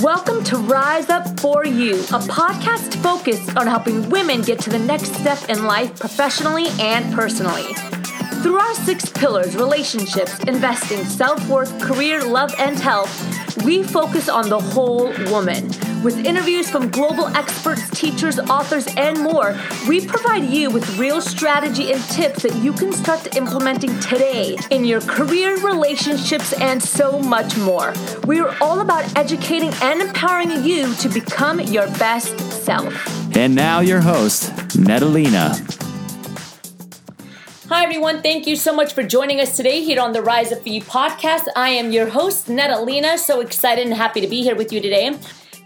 Welcome to Rise Up For You, a podcast focused on helping women get to the next step in life professionally and personally. Through our six pillars relationships, investing, self worth, career, love, and health we focus on the whole woman. With interviews from global experts, teachers, authors, and more, we provide you with real strategy and tips that you can start implementing today in your career, relationships, and so much more. We are all about educating and empowering you to become your best self. And now, your host, Natalina. Hi, everyone. Thank you so much for joining us today here on the Rise Up For You podcast. I am your host, Natalina. So excited and happy to be here with you today.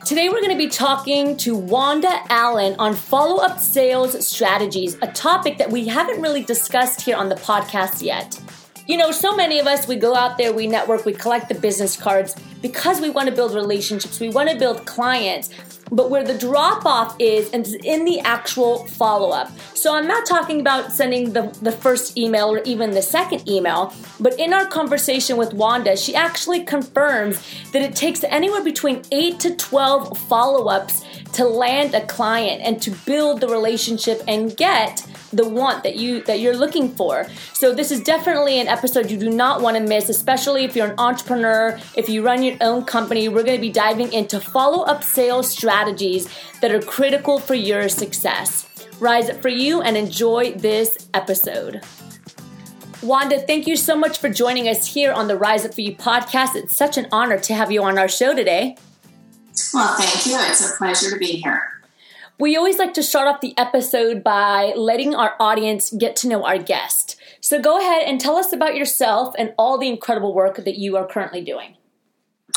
Today, we're going to be talking to Wanda Allen on follow up sales strategies, a topic that we haven't really discussed here on the podcast yet. You know, so many of us, we go out there, we network, we collect the business cards because we want to build relationships, we want to build clients. But where the drop off is, and is in the actual follow up. So I'm not talking about sending the, the first email or even the second email, but in our conversation with Wanda, she actually confirms that it takes anywhere between 8 to 12 follow ups to land a client and to build the relationship and get the want that you that you're looking for. So this is definitely an episode you do not want to miss, especially if you're an entrepreneur, if you run your own company. We're going to be diving into follow-up sales strategies that are critical for your success. Rise up for you and enjoy this episode. Wanda, thank you so much for joining us here on the Rise Up For You podcast. It's such an honor to have you on our show today. Well, thank you. It's a pleasure to be here. We always like to start off the episode by letting our audience get to know our guest. So go ahead and tell us about yourself and all the incredible work that you are currently doing.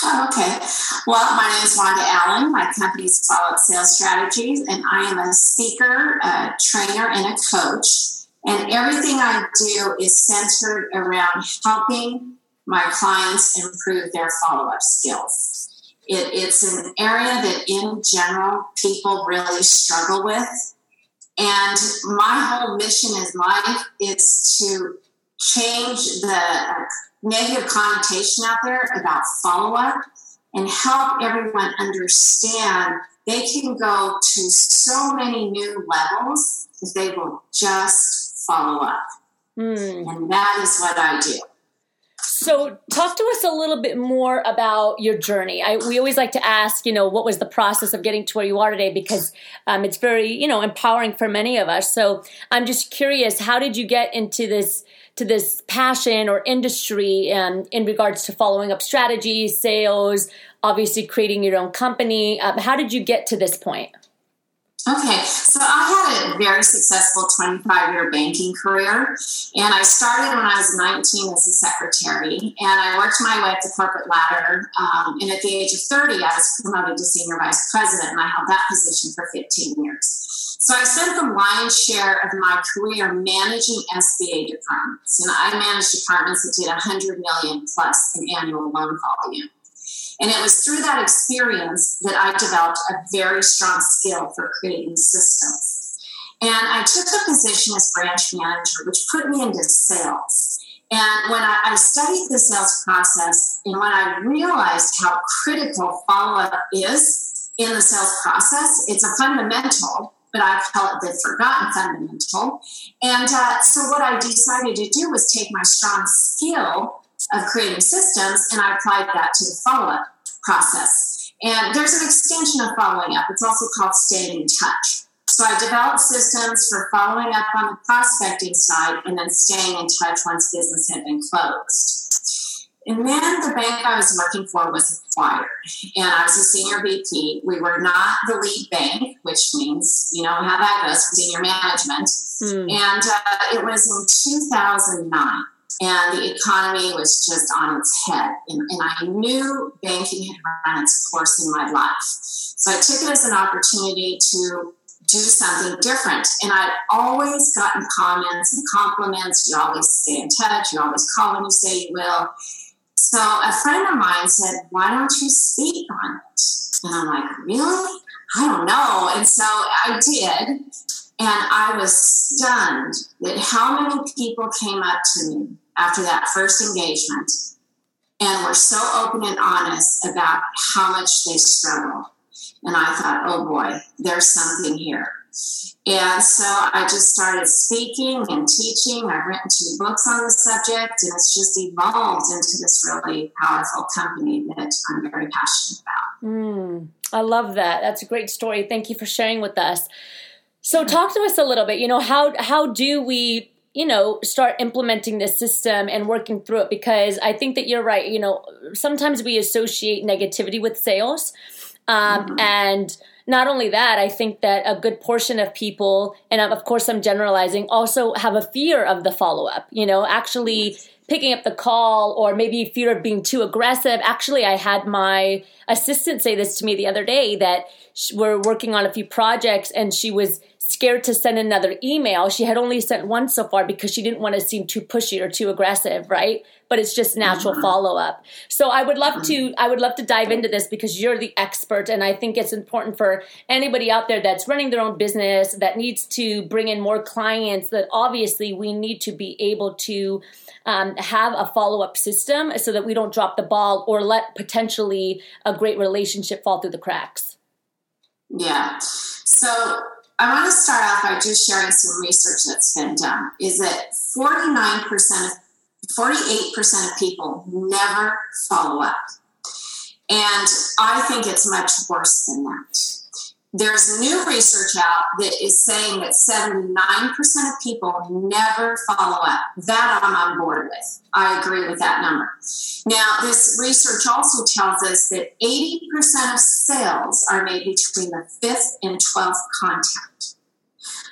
Oh, okay. Well, my name is Wanda Allen. My company is Follow Up Sales Strategies, and I am a speaker, a trainer, and a coach. And everything I do is centered around helping my clients improve their follow up skills. It, it's an area that, in general, people really struggle with. And my whole mission in life is to change the negative connotation out there about follow up and help everyone understand they can go to so many new levels if they will just follow up. Mm. And that is what I do. So, talk to us a little bit more about your journey. I, we always like to ask, you know, what was the process of getting to where you are today because um, it's very, you know, empowering for many of us. So, I'm just curious, how did you get into this to this passion or industry um, in regards to following up strategies, sales, obviously creating your own company? Um, how did you get to this point? Okay, so I had a very successful 25 year banking career, and I started when I was 19 as a secretary, and I worked my way up the corporate ladder. Um, and at the age of 30, I was promoted to senior vice president, and I held that position for 15 years. So I spent the lion's share of my career managing SBA departments, and I managed departments that did 100 million plus in annual loan volume. And it was through that experience that I developed a very strong skill for creating systems. And I took a position as branch manager, which put me into sales. And when I, I studied the sales process and when I realized how critical follow up is in the sales process, it's a fundamental, but I call it the forgotten fundamental. And uh, so what I decided to do was take my strong skill of creating systems, and I applied that to the follow up process. And there's an extension of following up. It's also called staying in touch. So I developed systems for following up on the prospecting side and then staying in touch once business had been closed. And then the bank I was working for was acquired, and I was a senior VP. We were not the lead bank, which means you know how that goes for senior management. Mm. And uh, it was in 2009 and the economy was just on its head. And, and, I knew banking had run its course in my life. So I took it as an opportunity to do something different. And I'd always gotten comments and compliments. You always stay in touch. You always call when you say you will. So a friend of mine said, Why don't you speak on it? And I'm like, Really? I don't know. And so I did. And I was stunned that how many people came up to me after that first engagement and were so open and honest about how much they struggle. And I thought, oh boy, there's something here. And so I just started speaking and teaching. I've written two books on the subject, and it's just evolved into this really powerful company that I'm very passionate about. Mm, I love that. That's a great story. Thank you for sharing with us. So, talk to us a little bit. You know, how how do we you know start implementing this system and working through it because i think that you're right you know sometimes we associate negativity with sales um, mm-hmm. and not only that, I think that a good portion of people, and of course I'm generalizing, also have a fear of the follow up. You know, actually picking up the call or maybe fear of being too aggressive. Actually, I had my assistant say this to me the other day that we're working on a few projects and she was scared to send another email. She had only sent one so far because she didn't want to seem too pushy or too aggressive, right? But it's just natural mm-hmm. follow up. So I would love to I would love to dive into this because you're the expert and I think it's important for anybody out there that's running their own business that needs to bring in more clients that obviously we need to be able to um, have a follow up system so that we don't drop the ball or let potentially a great relationship fall through the cracks. Yeah. So I want to start off by just sharing some research that's been done. Is that 49% of 48% of people never follow up. And I think it's much worse than that. There's new research out that is saying that 79% of people never follow up. That I'm on board with. I agree with that number. Now, this research also tells us that 80% of sales are made between the fifth and 12th contact,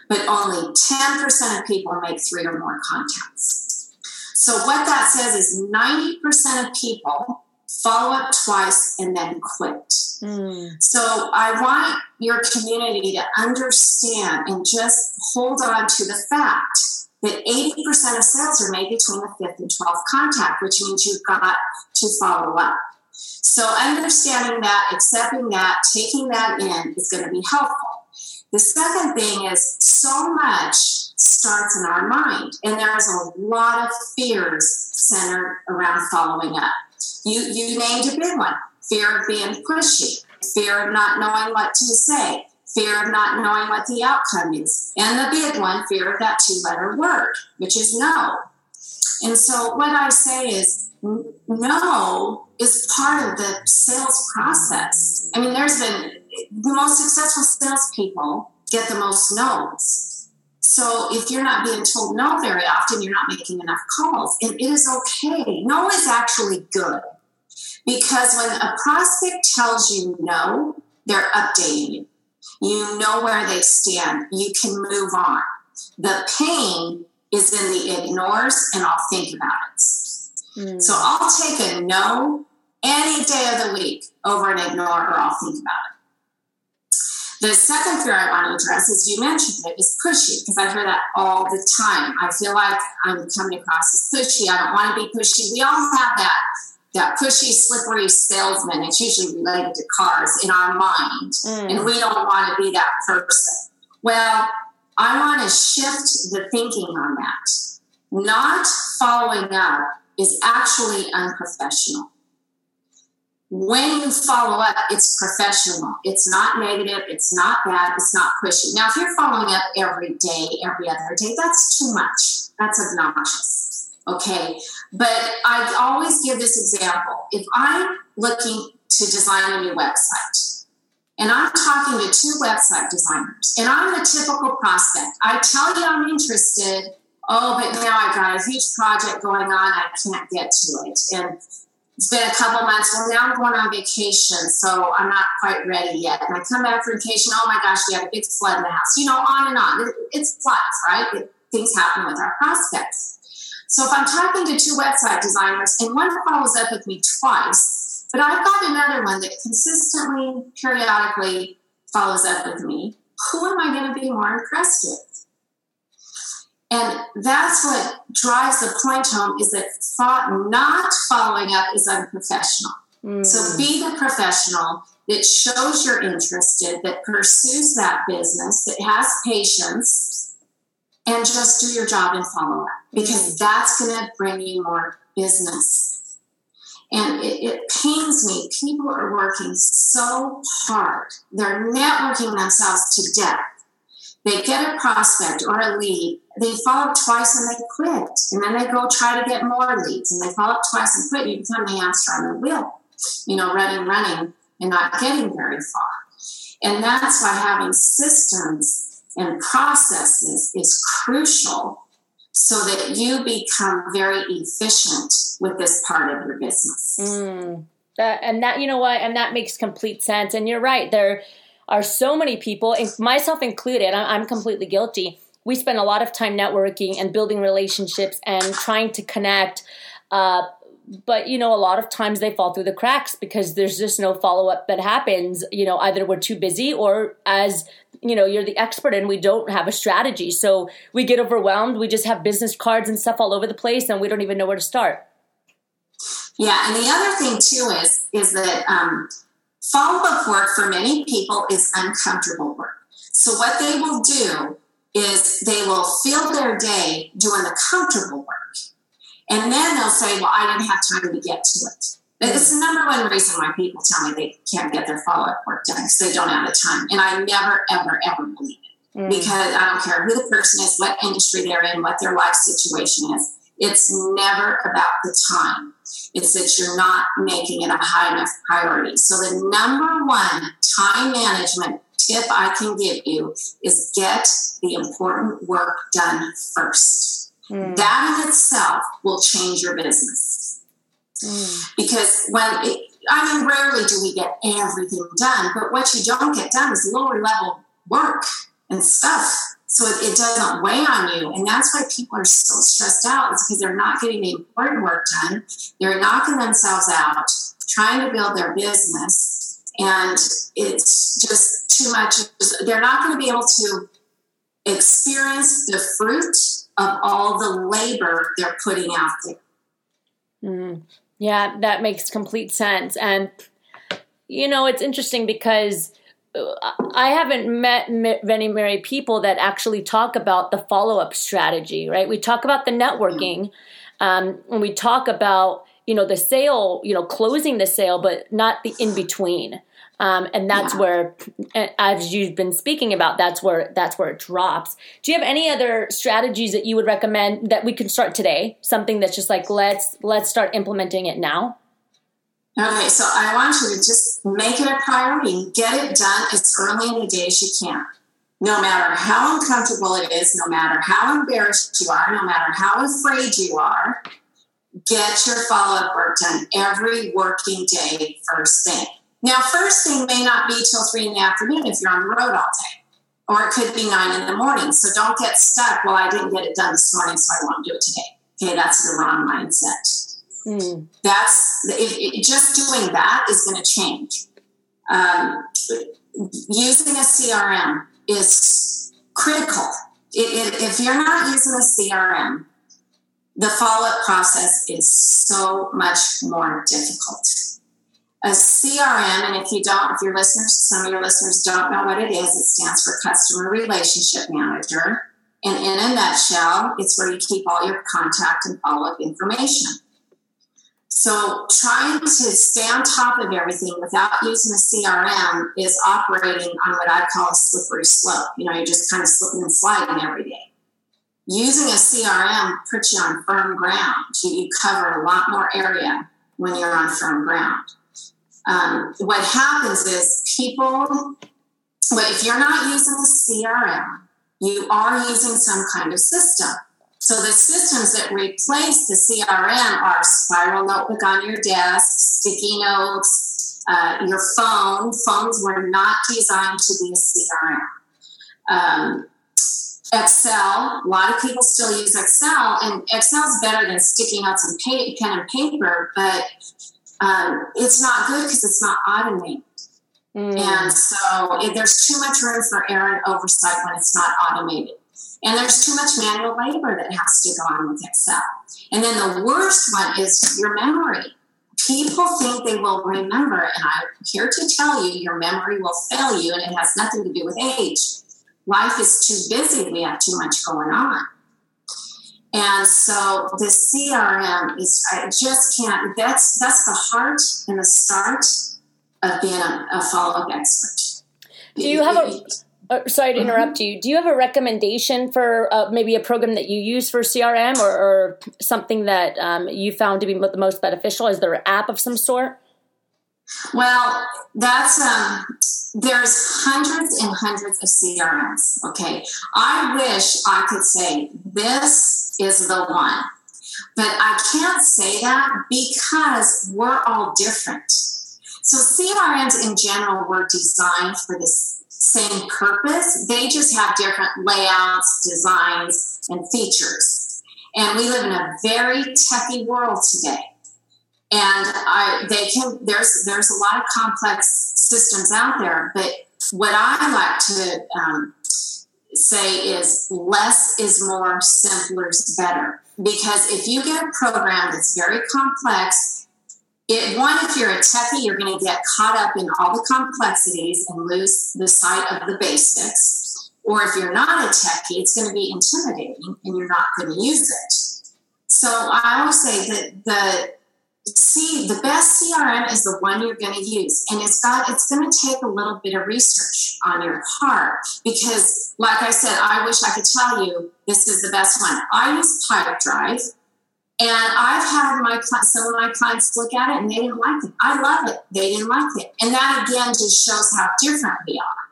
but only 10% of people make three or more contacts. So, what that says is 90% of people follow up twice and then quit. Mm. So I want your community to understand and just hold on to the fact that 80% of sales are made between the fifth and 12th contact, which means you've got to follow up. So understanding that, accepting that, taking that in is going to be helpful. The second thing is so much starts in our mind, and there's a lot of fears centered around following up. You, you named a big one fear of being pushy, fear of not knowing what to say, fear of not knowing what the outcome is, and the big one, fear of that two letter word, which is no. And so, what I say is, no is part of the sales process. I mean, there's been the most successful salespeople get the most no's. So if you're not being told no very often, you're not making enough calls. And it is okay. No is actually good. Because when a prospect tells you no, they're updating you. You know where they stand. You can move on. The pain is in the ignores, and I'll think about it. Mm. So I'll take a no any day of the week over an ignore, or I'll think about it. The second fear I want to address, as you mentioned it, is pushy, because I hear that all the time. I feel like I'm coming across as pushy. I don't want to be pushy. We all have that that pushy, slippery salesman. It's usually related to cars in our mind, mm. and we don't want to be that person. Well, I want to shift the thinking on that. Not following up is actually unprofessional. When you follow up, it's professional. It's not negative. It's not bad. It's not pushy. Now, if you're following up every day, every other day, that's too much. That's obnoxious. Okay. But I always give this example. If I'm looking to design a new website, and I'm talking to two website designers, and I'm the typical prospect. I tell you I'm interested. Oh, but now I've got a huge project going on. I can't get to it. And it's been a couple months. Well, now I'm going on vacation, so I'm not quite ready yet. And I come back from vacation. Oh my gosh, we have a big flood in the house. You know, on and on. It's floods, right? It, things happen with our prospects. So if I'm talking to two website designers and one follows up with me twice, but I've got another one that consistently, periodically follows up with me, who am I going to be more impressed with? And that's what drives the point home is that not following up is unprofessional. Mm. So be the professional that shows you're interested, that pursues that business, that has patience, and just do your job and follow up because mm. that's going to bring you more business. And it, it pains me. People are working so hard. They're networking themselves to death. They get a prospect or a lead. They follow up twice and they quit. And then they go try to get more leads. And they follow up twice and quit. You become the hamster on the wheel, you know, running, running, and not getting very far. And that's why having systems and processes is crucial so that you become very efficient with this part of your business. Mm, that, and that, you know what, and that makes complete sense. And you're right, there are so many people, myself included, I'm completely guilty. We spend a lot of time networking and building relationships and trying to connect. Uh, but you know a lot of times they fall through the cracks because there's just no follow-up that happens. You know either we're too busy or as you know you're the expert and we don't have a strategy. So we get overwhelmed. We just have business cards and stuff all over the place and we don't even know where to start. Yeah and the other thing too is is that um, follow-up work for many people is uncomfortable work. So what they will do is they will fill their day doing the comfortable work and then they'll say, well, I didn't have time to get to it. It's the number one reason why people tell me they can't get their follow up work done because they don't have the time. And I never, ever, ever believe it mm. because I don't care who the person is, what industry they're in, what their life situation is. It's never about the time. It's that you're not making it a high enough priority. So the number one time management tip I can give you is get the important work done first. Mm. That in itself will change your business. Mm. Because when it, I mean, rarely do we get everything done, but what you don't get done is lower level work and stuff. So it, it doesn't weigh on you. And that's why people are so stressed out, is because they're not getting the important work done. They're knocking themselves out, trying to build their business. And it's just too much. They're not going to be able to experience the fruit of all the labor they're putting out there. Mm, yeah, that makes complete sense. And, you know, it's interesting because uh, I haven't met many, many people that actually talk about the follow up strategy, right? We talk about the networking, um, and we talk about, you know, the sale, you know, closing the sale, but not the in between. Um, and that's yeah. where, as you've been speaking about, that's where that's where it drops. Do you have any other strategies that you would recommend that we can start today? Something that's just like let's let's start implementing it now. Okay, so I want you to just make it a priority. Get it done as early in the day as you can. No matter how uncomfortable it is, no matter how embarrassed you are, no matter how afraid you are, get your follow up work done every working day first thing. Now, first thing may not be till three in the afternoon if you're on the road all day, or it could be nine in the morning. So don't get stuck. Well, I didn't get it done this morning, so I won't do it today. Okay, that's the wrong mindset. Mm. That's if, if, just doing that is going to change. Um, using a CRM is critical. It, it, if you're not using a CRM, the follow up process is so much more difficult a CRM, and if you don't, if your listeners, some of your listeners don't know what it is, it stands for Customer Relationship Manager. And in a nutshell, it's where you keep all your contact and follow up information. So trying to stay on top of everything without using a CRM is operating on what I call a slippery slope. You know, you're just kind of slipping and sliding every day. Using a CRM puts you on firm ground. You, you cover a lot more area when you're on firm ground um, what happens is people, but if you're not using a CRM, you are using some kind of system. So the systems that replace the CRM are spiral notebook on your desk, sticky notes, uh, your phone. Phones were not designed to be a CRM. Um, Excel, a lot of people still use Excel, and Excel is better than sticky notes and pen and paper, but um, it's not good because it's not automated. Mm. And so it, there's too much room for error and oversight when it's not automated. And there's too much manual labor that has to go on with Excel. And then the worst one is your memory. People think they will remember, and I'm here to tell you your memory will fail you, and it has nothing to do with age. Life is too busy, we have too much going on. And so the CRM is I just can't that's that's the heart and the start of being a, a follow-up expert. Do you have a uh, sorry to interrupt mm-hmm. you. Do you have a recommendation for uh, maybe a program that you use for CRM or, or something that um, you found to be the most beneficial? Is there an app of some sort? Well, that's um, there's hundreds and hundreds of CRMs. Okay, I wish I could say this is the one, but I can't say that because we're all different. So CRMs in general were designed for this same purpose. They just have different layouts, designs, and features. And we live in a very techy world today and I they can there's there's a lot of complex systems out there, but what I like to um, say is less is more, simpler is better. Because if you get a program that's very complex, it, one, if you're a techie, you're going to get caught up in all the complexities and lose the sight of the basics. Or if you're not a techie, it's going to be intimidating and you're not going to use it. So I always say that the see the best crm is the one you're going to use. And it's got it's going to take a little bit of research on your part because like i said i wish i could tell you this is the best one. I use pipedrive and i've had my some of my clients look at it and they didn't like it. I love it. They didn't like it. And that again just shows how different we are.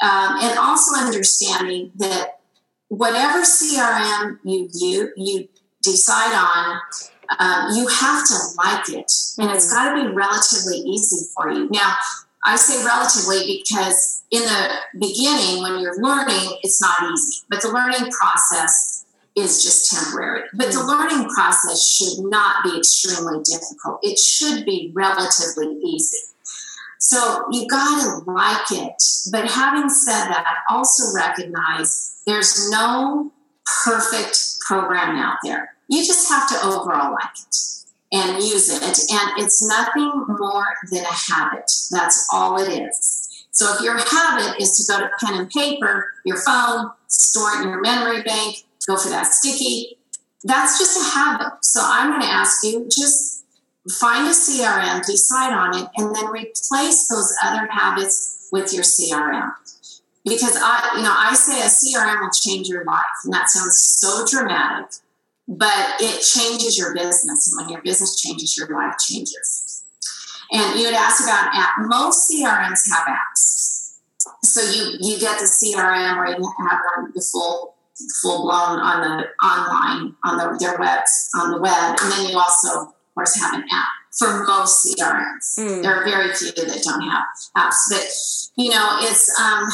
Um, and also understanding that whatever crm you you, you decide on um, you have to like it and it's got to be relatively easy for you. Now, I say relatively because in the beginning, when you're learning, it's not easy, but the learning process is just temporary. But the mm. learning process should not be extremely difficult, it should be relatively easy. So you got to like it. But having said that, also recognize there's no perfect program out there. You just have to overall like it and use it. And it's nothing more than a habit. That's all it is. So if your habit is to go to pen and paper, your phone, store it in your memory bank, go for that sticky, that's just a habit. So I'm going to ask you just find a CRM, decide on it, and then replace those other habits with your CRM. Because I, you know, I say a CRM will change your life, and that sounds so dramatic but it changes your business. And when your business changes, your life changes. And you had asked about app. Most CRMs have apps. So you, you get the CRM or you have one the full full blown on the online on the, their webs on the web, and then you also of course have an app for most CRMs. Mm. There are very few that don't have apps, but you know it's um,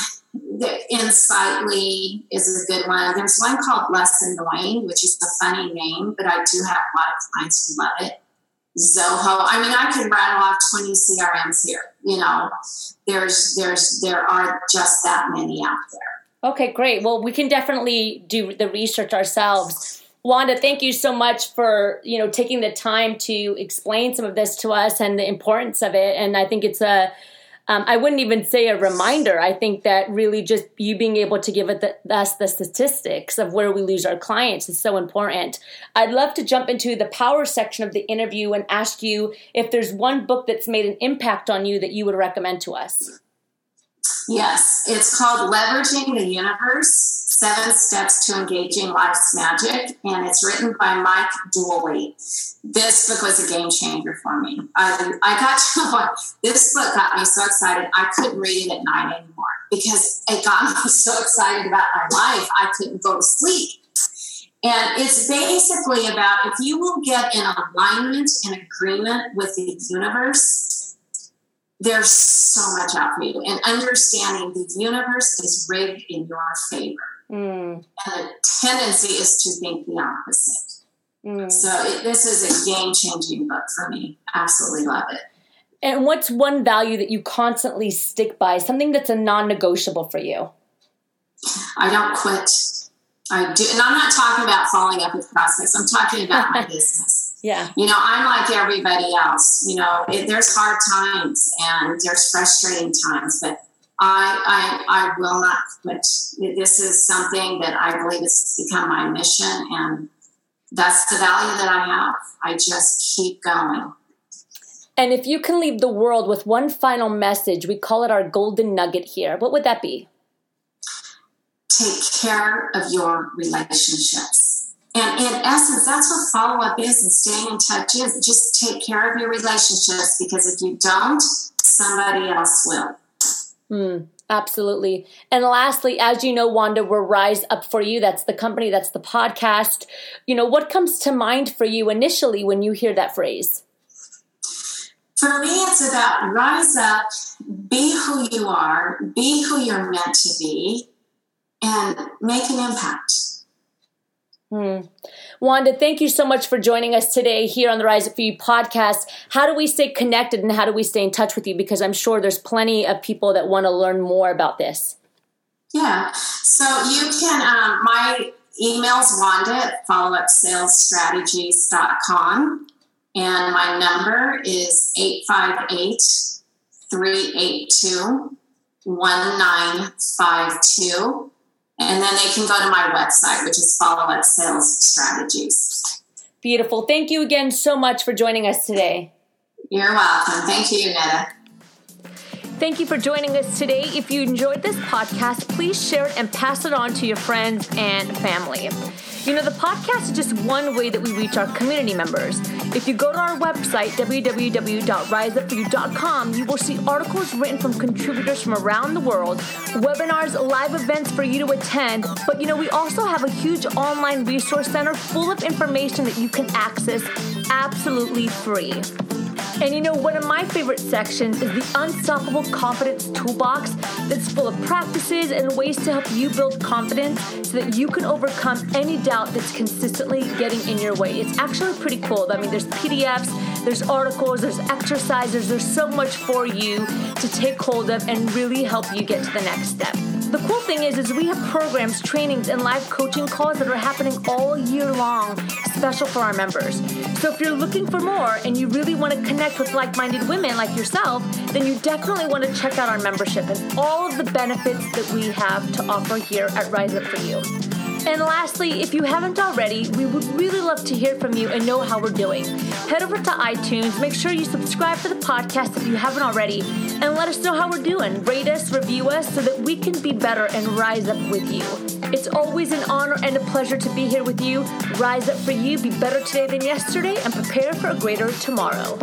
the Insightly is a good one. There's one called Less Annoying, which is a funny name, but I do have a lot of clients who love it. Zoho. I mean, I can rattle off 20 CRMs here. You know, there's there's there are just that many out there. Okay, great. Well, we can definitely do the research ourselves. Wanda, thank you so much for you know taking the time to explain some of this to us and the importance of it. And I think it's a um, I wouldn't even say a reminder. I think that really just you being able to give us the statistics of where we lose our clients is so important. I'd love to jump into the power section of the interview and ask you if there's one book that's made an impact on you that you would recommend to us. Yes, it's called Leveraging the Universe Seven Steps to Engaging Life's Magic, and it's written by Mike Dooley. This book was a game changer for me. I, I got to this book got me so excited I couldn't read it at night anymore because it got me so excited about my life I couldn't go to sleep. And it's basically about if you will get in alignment and agreement with the universe, there's so much out for you. And understanding the universe is rigged in your favor. Mm. And the tendency is to think the opposite. Mm. So it, this is a game changing book for me. Absolutely love it. And what's one value that you constantly stick by? Something that's a non negotiable for you? I don't quit. I do. And I'm not talking about following up with prospects, I'm talking about my business. Yeah. You know, I'm like everybody else. You know, it, there's hard times and there's frustrating times, but I, I, I will not quit. This is something that I believe has become my mission, and that's the value that I have. I just keep going. And if you can leave the world with one final message, we call it our golden nugget here. What would that be? Take care of your relationships. And in essence, that's what follow up is and staying in touch is. Just take care of your relationships because if you don't, somebody else will. Hmm. Absolutely. And lastly, as you know, Wanda, we're Rise Up for You. That's the company, that's the podcast. You know, what comes to mind for you initially when you hear that phrase? For me, it's about rise up, be who you are, be who you're meant to be, and make an impact. Hmm. Wanda, thank you so much for joining us today here on the Rise Up For You podcast. How do we stay connected and how do we stay in touch with you? Because I'm sure there's plenty of people that want to learn more about this. Yeah. So you can, um, my email's wanda at followupsalesstrategies.com. And my number is 858 382 1952. And then they can go to my website, which is Follow Up Sales Strategies. Beautiful. Thank you again so much for joining us today. You're welcome. Thank you, Netta. Thank you for joining us today. If you enjoyed this podcast, please share it and pass it on to your friends and family. You know, the podcast is just one way that we reach our community members. If you go to our website, www.riseupforyou.com, you will see articles written from contributors from around the world, webinars, live events for you to attend. But you know, we also have a huge online resource center full of information that you can access absolutely free. And you know, one of my favorite sections is the Unstoppable Confidence Toolbox that's full of practices and ways to help you build confidence so that you can overcome any doubt that's consistently getting in your way. It's actually pretty cool. I mean, there's PDFs, there's articles, there's exercises, there's so much for you to take hold of and really help you get to the next step. The cool thing is, is we have programs, trainings, and live coaching calls that are happening all year long, special for our members. So if you're looking for more and you really want to connect with like-minded women like yourself, then you definitely want to check out our membership and all of the benefits that we have to offer here at Rise Up For You. And lastly, if you haven't already, we would really love to hear from you and know how we're doing. Head over to iTunes, make sure you subscribe to the podcast if you haven't already, and let us know how we're doing. Rate us, review us, so that we can be better and rise up with you. It's always an honor and a pleasure to be here with you. Rise up for you, be better today than yesterday, and prepare for a greater tomorrow.